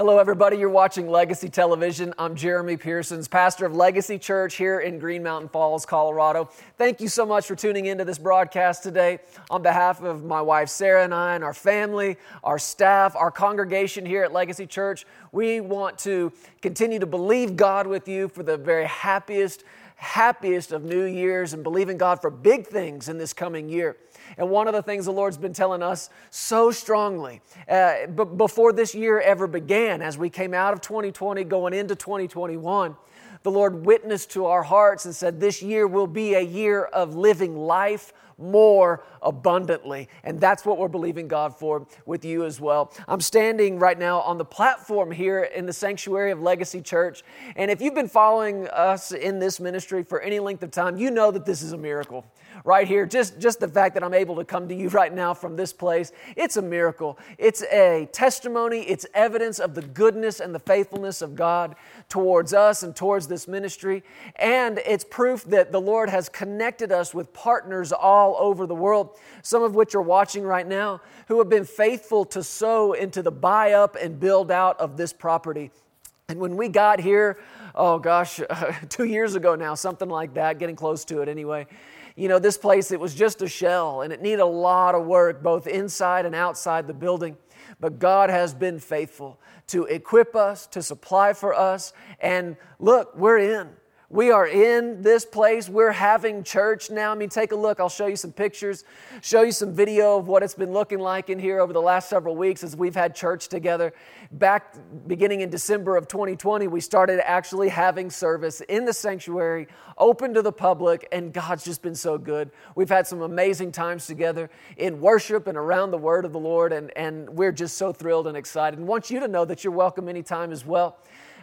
Hello, everybody. You're watching Legacy Television. I'm Jeremy Pearsons, pastor of Legacy Church here in Green Mountain Falls, Colorado. Thank you so much for tuning into this broadcast today. On behalf of my wife Sarah and I, and our family, our staff, our congregation here at Legacy Church, we want to continue to believe God with you for the very happiest, happiest of New Years and believing God for big things in this coming year. And one of the things the Lord's been telling us so strongly uh, b- before this year ever began, as we came out of 2020 going into 2021, the Lord witnessed to our hearts and said, This year will be a year of living life more abundantly. And that's what we're believing God for with you as well. I'm standing right now on the platform here in the sanctuary of Legacy Church. And if you've been following us in this ministry for any length of time, you know that this is a miracle right here. Just, just the fact that I'm able to come to you right now from this place, it's a miracle. It's a testimony, it's evidence of the goodness and the faithfulness of God towards us and towards this ministry. And it's proof that the Lord has connected us with partners all over the world, some of which are watching right now, who have been faithful to sow into the buy up and build out of this property. And when we got here, oh gosh, two years ago now, something like that, getting close to it anyway you know, this place, it was just a shell and it needed a lot of work, both inside and outside the building. But God has been faithful to equip us, to supply for us. And look, we're in. We are in this place. We're having church now. I mean, take a look. I'll show you some pictures, show you some video of what it's been looking like in here over the last several weeks as we've had church together. Back beginning in December of 2020, we started actually having service in the sanctuary, open to the public, and God's just been so good. We've had some amazing times together in worship and around the word of the Lord, and, and we're just so thrilled and excited. And want you to know that you're welcome anytime as well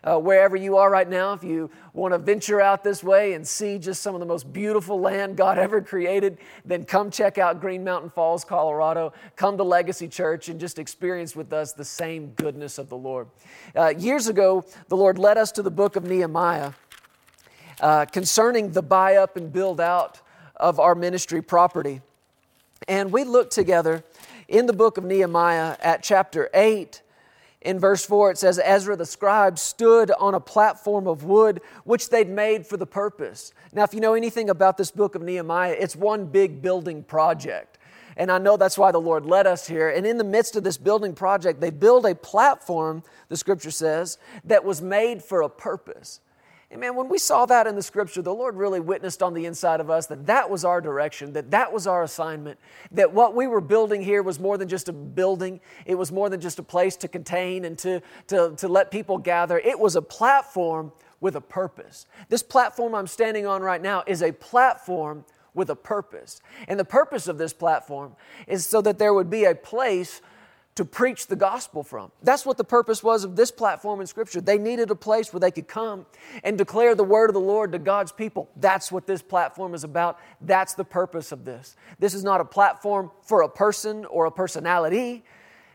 uh, wherever you are right now, if you want to venture out this way and see just some of the most beautiful land God ever created, then come check out Green Mountain Falls, Colorado. Come to Legacy Church and just experience with us the same goodness of the Lord. Uh, years ago, the Lord led us to the book of Nehemiah uh, concerning the buy up and build out of our ministry property. And we looked together in the book of Nehemiah at chapter 8 in verse 4, it says, Ezra the scribe stood on a platform of wood which they'd made for the purpose. Now, if you know anything about this book of Nehemiah, it's one big building project. And I know that's why the Lord led us here. And in the midst of this building project, they build a platform, the scripture says, that was made for a purpose. And man, when we saw that in the scripture, the Lord really witnessed on the inside of us that that was our direction, that that was our assignment, that what we were building here was more than just a building, it was more than just a place to contain and to, to, to let people gather. It was a platform with a purpose. This platform I'm standing on right now is a platform with a purpose. And the purpose of this platform is so that there would be a place to preach the gospel from. That's what the purpose was of this platform in Scripture. They needed a place where they could come and declare the word of the Lord to God's people. That's what this platform is about. That's the purpose of this. This is not a platform for a person or a personality.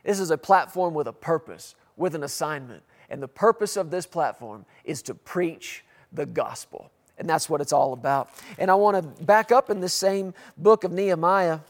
This is a platform with a purpose, with an assignment. And the purpose of this platform is to preach the gospel. And that's what it's all about. And I want to back up in this same book of Nehemiah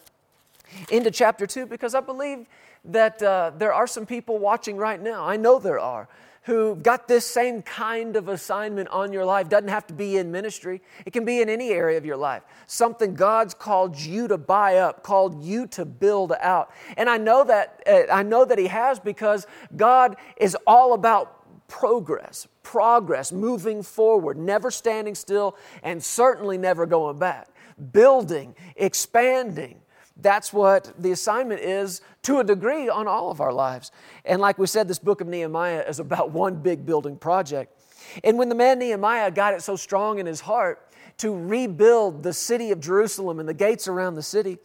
into chapter 2 because I believe that uh, there are some people watching right now, I know there are, who got this same kind of assignment on your life. Doesn't have to be in ministry, it can be in any area of your life. Something God's called you to buy up, called you to build out. And I know that, uh, I know that He has because God is all about progress, progress, moving forward, never standing still, and certainly never going back. Building, expanding, that's what the assignment is to a degree on all of our lives. And like we said, this book of Nehemiah is about one big building project. And when the man Nehemiah got it so strong in his heart to rebuild the city of Jerusalem and the gates around the city,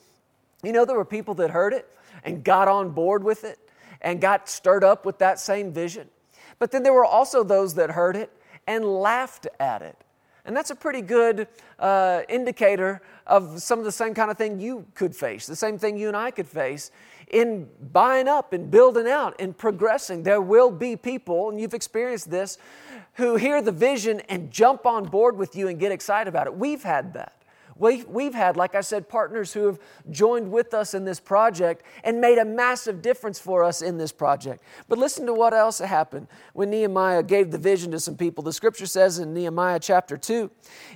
you know, there were people that heard it and got on board with it and got stirred up with that same vision. But then there were also those that heard it and laughed at it and that's a pretty good uh, indicator of some of the same kind of thing you could face, the same thing you and I could face in buying up and building out and progressing. There will be people, and you've experienced this, who hear the vision and jump on board with you and get excited about it. We've had that. We've, we've had, like I said, partners who have joined with us in this project and made a massive difference for us in this project. But listen to what else happened when Nehemiah gave the vision to some people. The scripture says in Nehemiah chapter 2,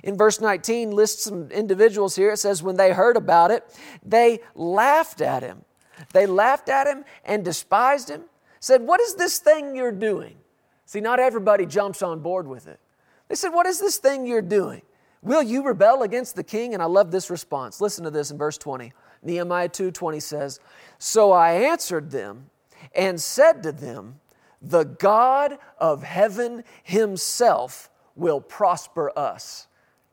in verse 19, lists some individuals here. It says, when they heard about it, they laughed at him. They laughed at him and despised him, said, What is this thing you're doing? See, not everybody jumps on board with it. They said, What is this thing you're doing? Will you rebel against the king? And I love this response. Listen to this in verse 20. Nehemiah 2:20 says, "So I answered them and said to them, the God of heaven himself will prosper us."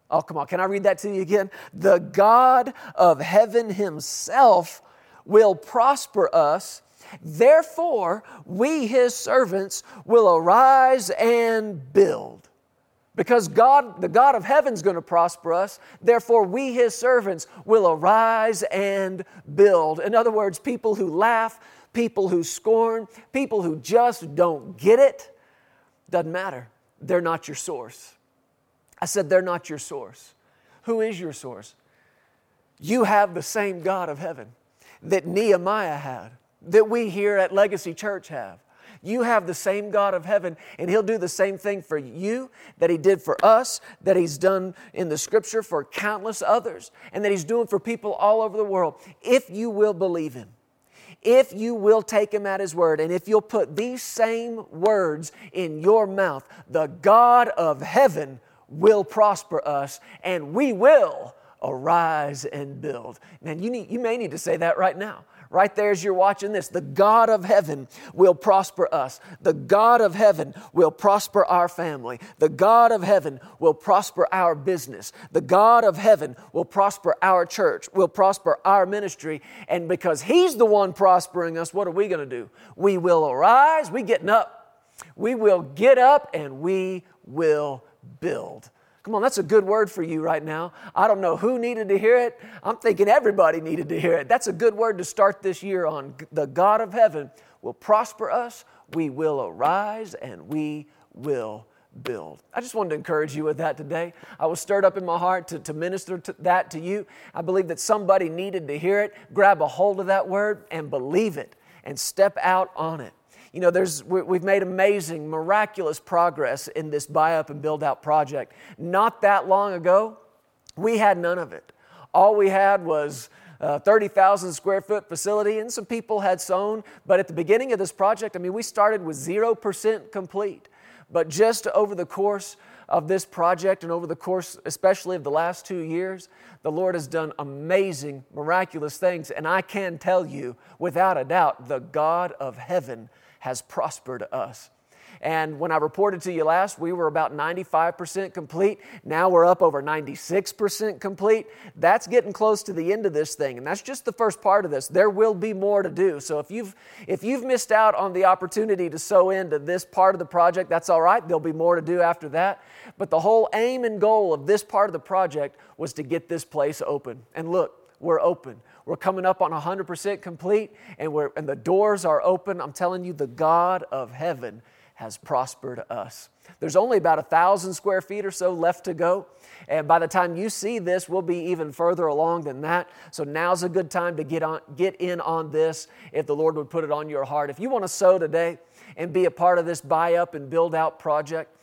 Oh, come on. Can I read that to you again? The God of heaven himself will prosper us. Therefore, we, his servants, will arise and build. Because God, the God of heaven, is going to prosper us, therefore we, his servants, will arise and build. In other words, people who laugh, people who scorn, people who just don't get it, doesn't matter. They're not your source. I said, they're not your source. Who is your source? You have the same God of heaven that Nehemiah had, that we here at Legacy Church have. You have the same God of heaven, and He'll do the same thing for you that He did for us, that He's done in the scripture for countless others, and that He's doing for people all over the world. If you will believe Him, if you will take Him at His word, and if you'll put these same words in your mouth, the God of heaven will prosper us, and we will arise and build. Man, you, need, you may need to say that right now right there as you're watching this. The God of heaven will prosper us. The God of heaven will prosper our family. The God of heaven will prosper our business. The God of heaven will prosper our church, will prosper our ministry. And because He's the one prospering us, what are we going to do? We will arise, we getting up. We will get up and we will build. Come on, that's a good word for you right now. I don't know who needed to hear it. I'm thinking everybody needed to hear it. That's a good word to start this year on. The God of heaven will prosper us, we will arise, and we will build. I just wanted to encourage you with that today. I was stirred up in my heart to, to minister to that to you. I believe that somebody needed to hear it. Grab a hold of that word and believe it and step out on it. You know, there's, we've made amazing, miraculous progress in this buy up and build out project. Not that long ago, we had none of it. All we had was uh, a 30,000 square foot facility, and some people had sown. But at the beginning of this project, I mean, we started with 0% complete. But just over the course of this project and over the course, especially of the last two years, the Lord has done amazing, miraculous things. And I can tell you, without a doubt, the God of heaven has prospered us. And when I reported to you last, we were about 95% complete. Now we're up over 96% complete. That's getting close to the end of this thing. And that's just the first part of this. There will be more to do. So if you've, if you've missed out on the opportunity to sow into this part of the project, that's all right. There'll be more to do after that. But the whole aim and goal of this part of the project was to get this place open. And look, we're open. We're coming up on 100% complete, and, we're, and the doors are open. I'm telling you, the God of heaven has prospered us. There's only about a thousand square feet or so left to go. And by the time you see this, we'll be even further along than that. So now's a good time to get, on, get in on this if the Lord would put it on your heart. If you want to sow today and be a part of this buy up and build out project,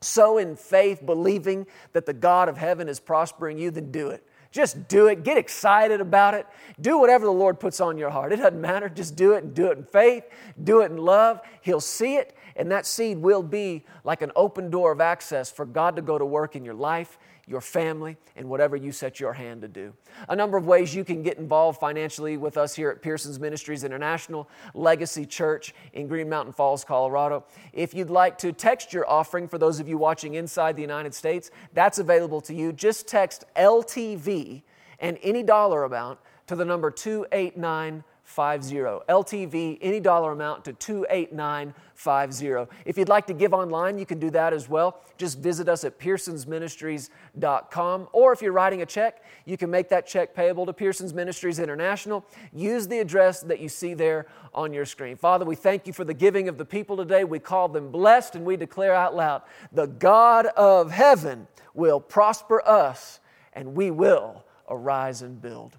sow in faith, believing that the God of heaven is prospering you, then do it. Just do it. Get excited about it. Do whatever the Lord puts on your heart. It doesn't matter. Just do it and do it in faith. Do it in love. He'll see it, and that seed will be like an open door of access for God to go to work in your life your family, and whatever you set your hand to do. A number of ways you can get involved financially with us here at Pearsons Ministries International Legacy Church in Green Mountain Falls, Colorado. If you'd like to text your offering for those of you watching inside the United States, that's available to you. Just text LTV and any dollar amount to the number 289 LTV, any dollar amount to 28950. If you'd like to give online, you can do that as well. Just visit us at pearsonsministries.com. Or if you're writing a check, you can make that check payable to Pearsons Ministries International. Use the address that you see there on your screen. Father, we thank you for the giving of the people today. We call them blessed and we declare out loud the God of heaven will prosper us and we will arise and build.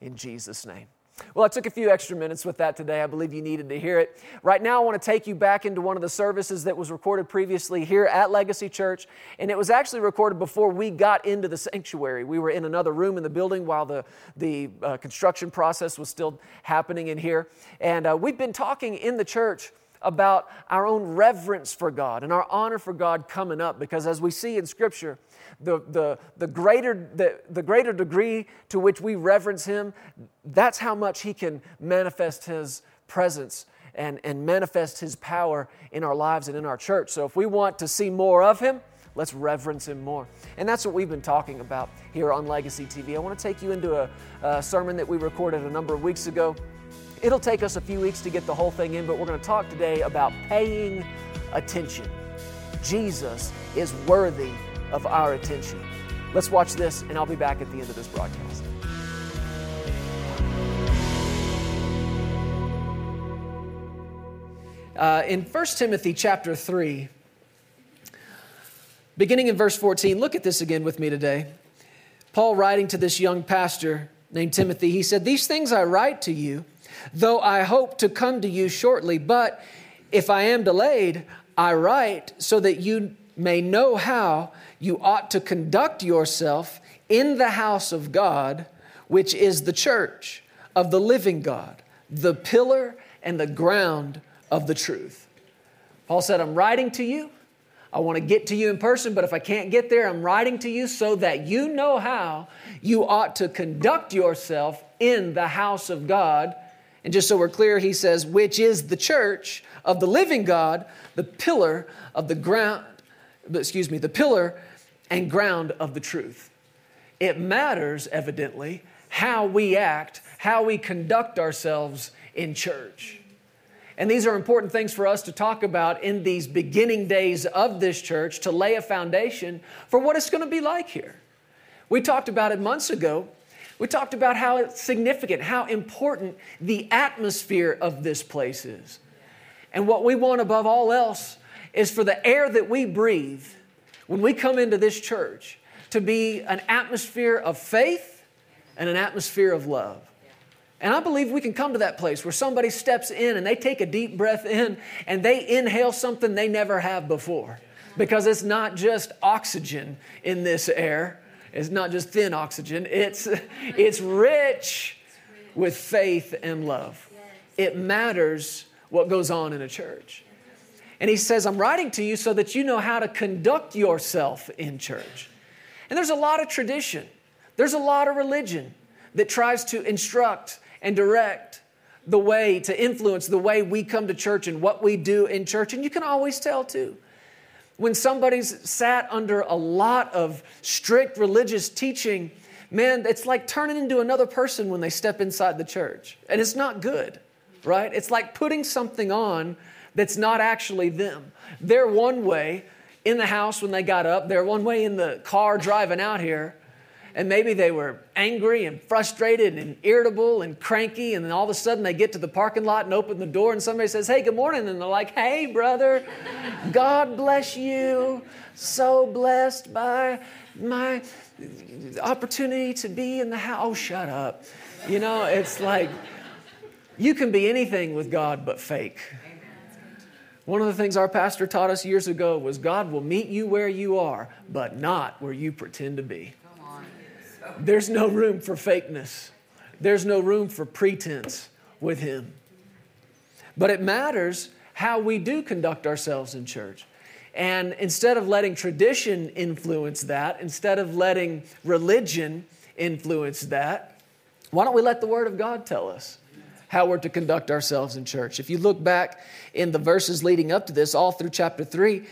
In Jesus' name. Well, I took a few extra minutes with that today. I believe you needed to hear it. Right now, I want to take you back into one of the services that was recorded previously here at Legacy Church. And it was actually recorded before we got into the sanctuary. We were in another room in the building while the, the uh, construction process was still happening in here. And uh, we've been talking in the church about our own reverence for God and our honor for God coming up because as we see in Scripture, the, the, the, greater, the, the greater degree to which we reverence Him, that's how much He can manifest His presence and, and manifest His power in our lives and in our church. So if we want to see more of Him, let's reverence Him more. And that's what we've been talking about here on Legacy TV. I want to take you into a, a sermon that we recorded a number of weeks ago. It'll take us a few weeks to get the whole thing in, but we're going to talk today about paying attention. Jesus is worthy of our attention. Let's watch this, and I'll be back at the end of this broadcast. Uh, in 1 Timothy chapter 3, beginning in verse 14, look at this again with me today. Paul writing to this young pastor named Timothy, he said, These things I write to you, though I hope to come to you shortly, but if I am delayed, I write so that you may know how you ought to conduct yourself in the house of God, which is the church of the living God, the pillar and the ground of the truth. Paul said, I'm writing to you. I want to get to you in person, but if I can't get there, I'm writing to you so that you know how you ought to conduct yourself in the house of God. And just so we're clear, he says, which is the church of the living God, the pillar of the ground, excuse me, the pillar and ground of the truth. It matters, evidently, how we act, how we conduct ourselves in church. And these are important things for us to talk about in these beginning days of this church to lay a foundation for what it's going to be like here. We talked about it months ago. We talked about how significant, how important the atmosphere of this place is. And what we want above all else is for the air that we breathe when we come into this church to be an atmosphere of faith and an atmosphere of love. And I believe we can come to that place where somebody steps in and they take a deep breath in and they inhale something they never have before. Because it's not just oxygen in this air, it's not just thin oxygen, it's, it's rich with faith and love. It matters what goes on in a church. And he says, I'm writing to you so that you know how to conduct yourself in church. And there's a lot of tradition, there's a lot of religion that tries to instruct and direct the way, to influence the way we come to church and what we do in church. And you can always tell too. When somebody's sat under a lot of strict religious teaching, man, it's like turning into another person when they step inside the church. And it's not good, right? It's like putting something on that's not actually them. They're one way in the house when they got up, they're one way in the car driving out here. And maybe they were angry and frustrated and irritable and cranky. And then all of a sudden they get to the parking lot and open the door, and somebody says, Hey, good morning. And they're like, Hey, brother, God bless you. So blessed by my opportunity to be in the house. Oh, shut up. You know, it's like you can be anything with God but fake. One of the things our pastor taught us years ago was God will meet you where you are, but not where you pretend to be. There's no room for fakeness, there's no room for pretense with Him. But it matters how we do conduct ourselves in church. And instead of letting tradition influence that, instead of letting religion influence that, why don't we let the Word of God tell us? how we're to conduct ourselves in church. If you look back in the verses leading up to this, all through chapter 3,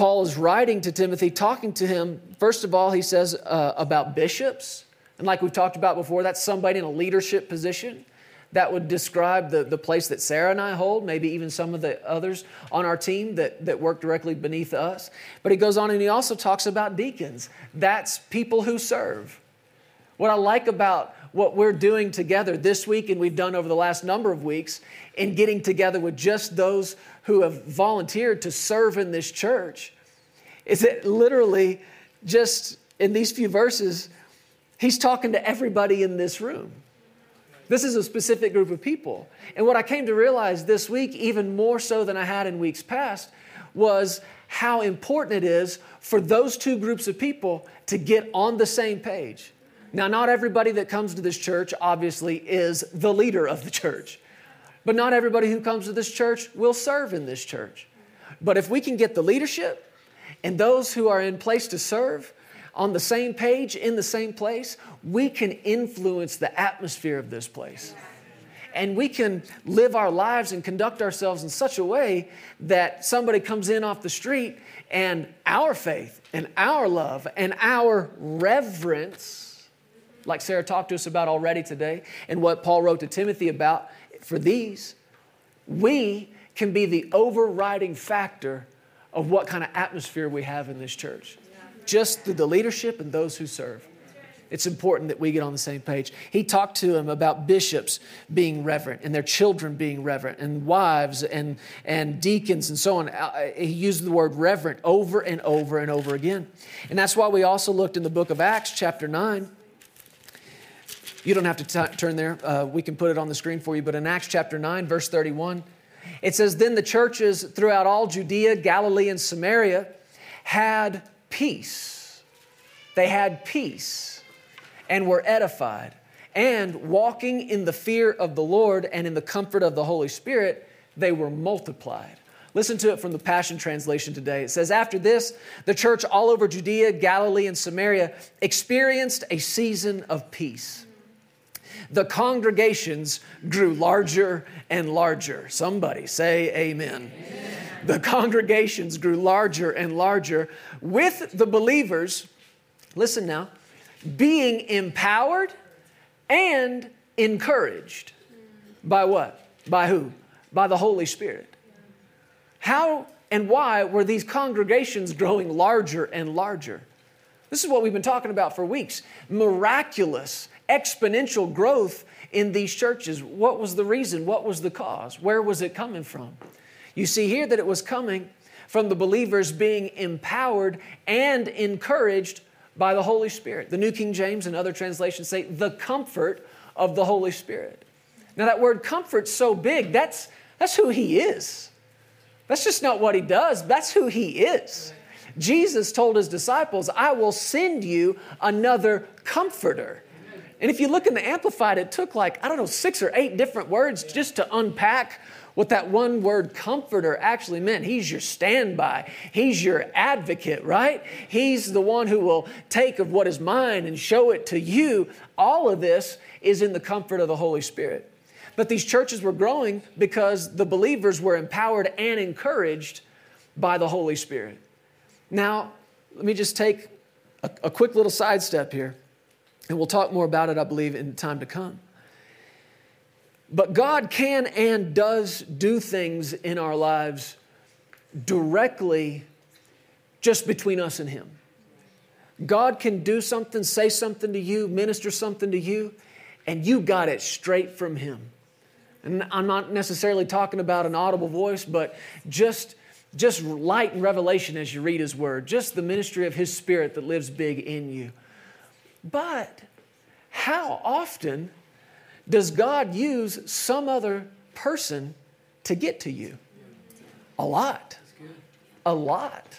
Paul is writing to Timothy, talking to him. First of all, he says uh, about bishops. And like we've talked about before, that's somebody in a leadership position. That would describe the, the place that Sarah and I hold, maybe even some of the others on our team that, that work directly beneath us. But he goes on and he also talks about deacons. That's people who serve. What I like about what we're doing together this week and we've done over the last number of weeks in getting together with just those who have volunteered to serve in this church is that literally just in these few verses He's talking to everybody in this room. This is a specific group of people. And what I came to realize this week, even more so than I had in weeks past, was how important it is for those two groups of people to get on the same page. Now, not everybody that comes to this church obviously is the leader of the church, but not everybody who comes to this church will serve in this church. But if we can get the leadership and those who are in place to serve on the same page, in the same place, we can influence the atmosphere of this place. And we can live our lives and conduct ourselves in such a way that somebody comes in off the street and our faith and our love and our reverence, like Sarah talked to us about already today, and what Paul wrote to Timothy about for these, we can be the overriding factor of what kind of atmosphere we have in this church. Just through the leadership and those who serve. It's important that we get on the same page. He talked to him about bishops being reverent and their children being reverent and wives and, and deacons and so on. Uh, he used the word reverent over and over and over again. And that's why we also looked in the book of Acts, chapter 9. You don't have to t- turn there. Uh, we can put it on the screen for you. But in Acts chapter 9, verse 31, it says, Then the churches throughout all Judea, Galilee, and Samaria had peace. They had peace and were edified. And walking in the fear of the Lord and in the comfort of the Holy Spirit, they were multiplied. Listen to it from the Passion Translation today. It says, After this, the church all over Judea, Galilee, and Samaria experienced a season of peace. The congregations grew larger and larger. Somebody say amen. amen. The congregations grew larger and larger with the believers. Listen now, being empowered and encouraged. By what? By who? By the Holy Spirit. How and why were these congregations growing larger and larger? This is what we've been talking about for weeks. Miraculous, exponential growth in these churches. What was the reason? What was the cause? Where was it coming from? You see here that it was coming from the believers being empowered and encouraged by the Holy Spirit. The New King James and other translations say the comfort of the Holy Spirit. Now, that word comfort's so big, that's, that's who He is. That's just not what He does, that's who He is. Jesus told His disciples, I will send you another comforter. And if you look in the Amplified, it took like, I don't know, six or eight different words just to unpack what that one word comforter actually meant. He's your standby, He's your advocate, right? He's the one who will take of what is mine and show it to you. All of this is in the comfort of the Holy Spirit. But these churches were growing because the believers were empowered and encouraged by the Holy Spirit. Now, let me just take a, a quick little sidestep here, and we'll talk more about it, I believe, in time to come. But God can and does do things in our lives directly just between us and Him. God can do something, say something to you, minister something to you, and you got it straight from Him. And I'm not necessarily talking about an audible voice, but just, just light and revelation as you read His Word, just the ministry of His Spirit that lives big in you. But how often does God use some other person to get to you? A lot. A lot.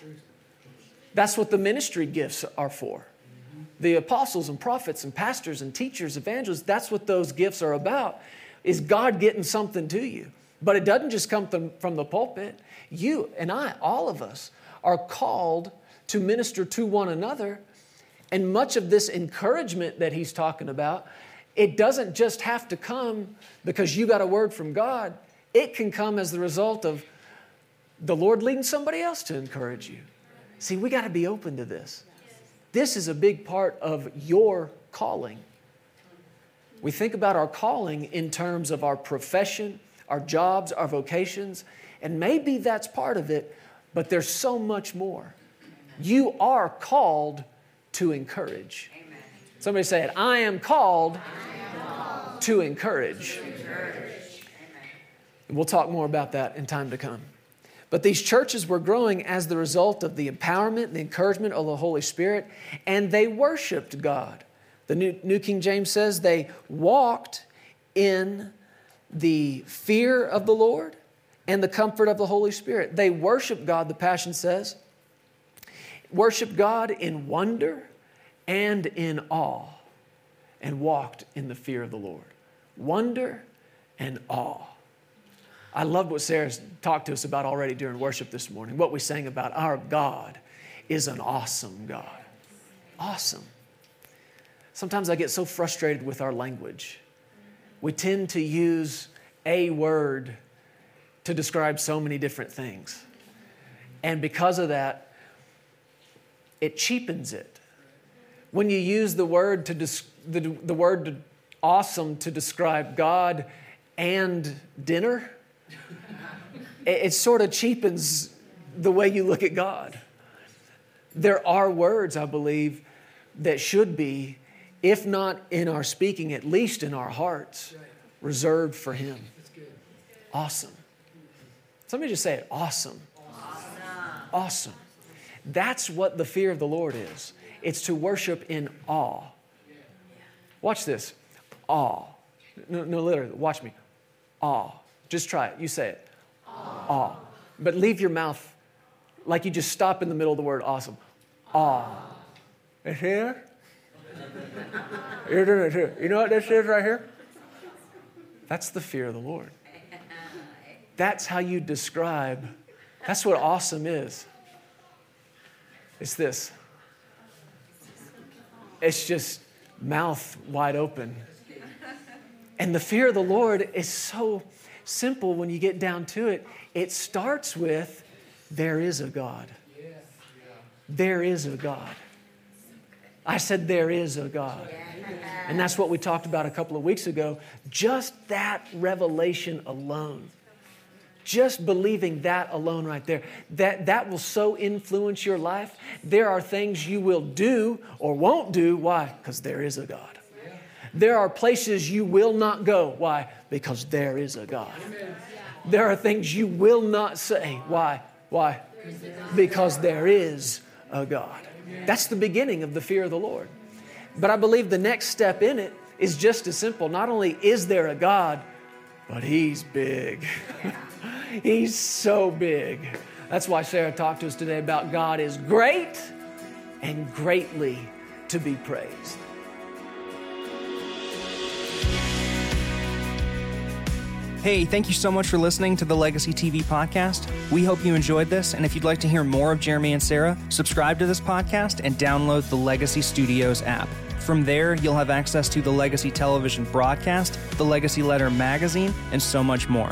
That's what the ministry gifts are for. The apostles and prophets and pastors and teachers, evangelists, that's what those gifts are about. Is God getting something to you? But it doesn't just come from the pulpit. You and I, all of us, are called to minister to one another. And much of this encouragement that he's talking about it doesn't just have to come because you got a word from God, it can come as the result of the Lord leading somebody else to encourage you. See, we got to be open to this. This is a big part of your calling. We think about our calling in terms of our profession, our jobs, our vocations, and maybe that's part of it, but there's so much more. You are called to encourage. Somebody say it. I am called, I am called to encourage. To encourage. We'll talk more about that in time to come. But these churches were growing as the result of the empowerment, and the encouragement of the Holy Spirit, and they worshiped God. The New, New King James says they walked in the fear of the Lord and the comfort of the Holy Spirit. They worship God, the Passion says, worship God in wonder and in awe, and walked in the fear of the Lord. Wonder and awe. I love what Sarah's talked to us about already during worship this morning. What we sang about our God is an awesome God. Awesome. Sometimes I get so frustrated with our language. We tend to use a word to describe so many different things. And because of that, it cheapens it. When you use the word to des- the, the word to, awesome to describe God and dinner, it, it sort of cheapens the way you look at God. There are words, I believe, that should be, if not in our speaking, at least in our hearts, reserved for Him. Awesome. Somebody just say it awesome. Awesome. Awesome. That's what the fear of the Lord is it's to worship in awe. Watch this awe. No, no literally, watch me. Awe. Just try it. You say it. Awe. awe. But leave your mouth like you just stop in the middle of the word awesome. Awe. It's here. You're doing it too. You know what this is right here? That's the fear of the Lord. That's how you describe, that's what awesome is. It's this it's just mouth wide open. And the fear of the Lord is so simple when you get down to it. It starts with, there is a God. There is a God. I said, there is a God. And that's what we talked about a couple of weeks ago. Just that revelation alone just believing that alone right there, that, that will so influence your life. There are things you will do or won't do. Why? Because there is a God. There are places you will not go. Why? Because there is a God. There are things you will not say. Why? Why? Because there is a God. That's the beginning of the fear of the Lord. But I believe the next step in it is just as simple. Not only is there a God, but He's big. He's so big. That's why Sarah talked to us today about God is great and greatly to be praised. Hey, thank you so much for listening to the Legacy TV podcast. We hope you enjoyed this, and if you'd like to hear more of Jeremy and Sarah, subscribe to this podcast and download the Legacy Studios app. From there, you'll have access to the Legacy Television broadcast, the Legacy Letter magazine, and so much more.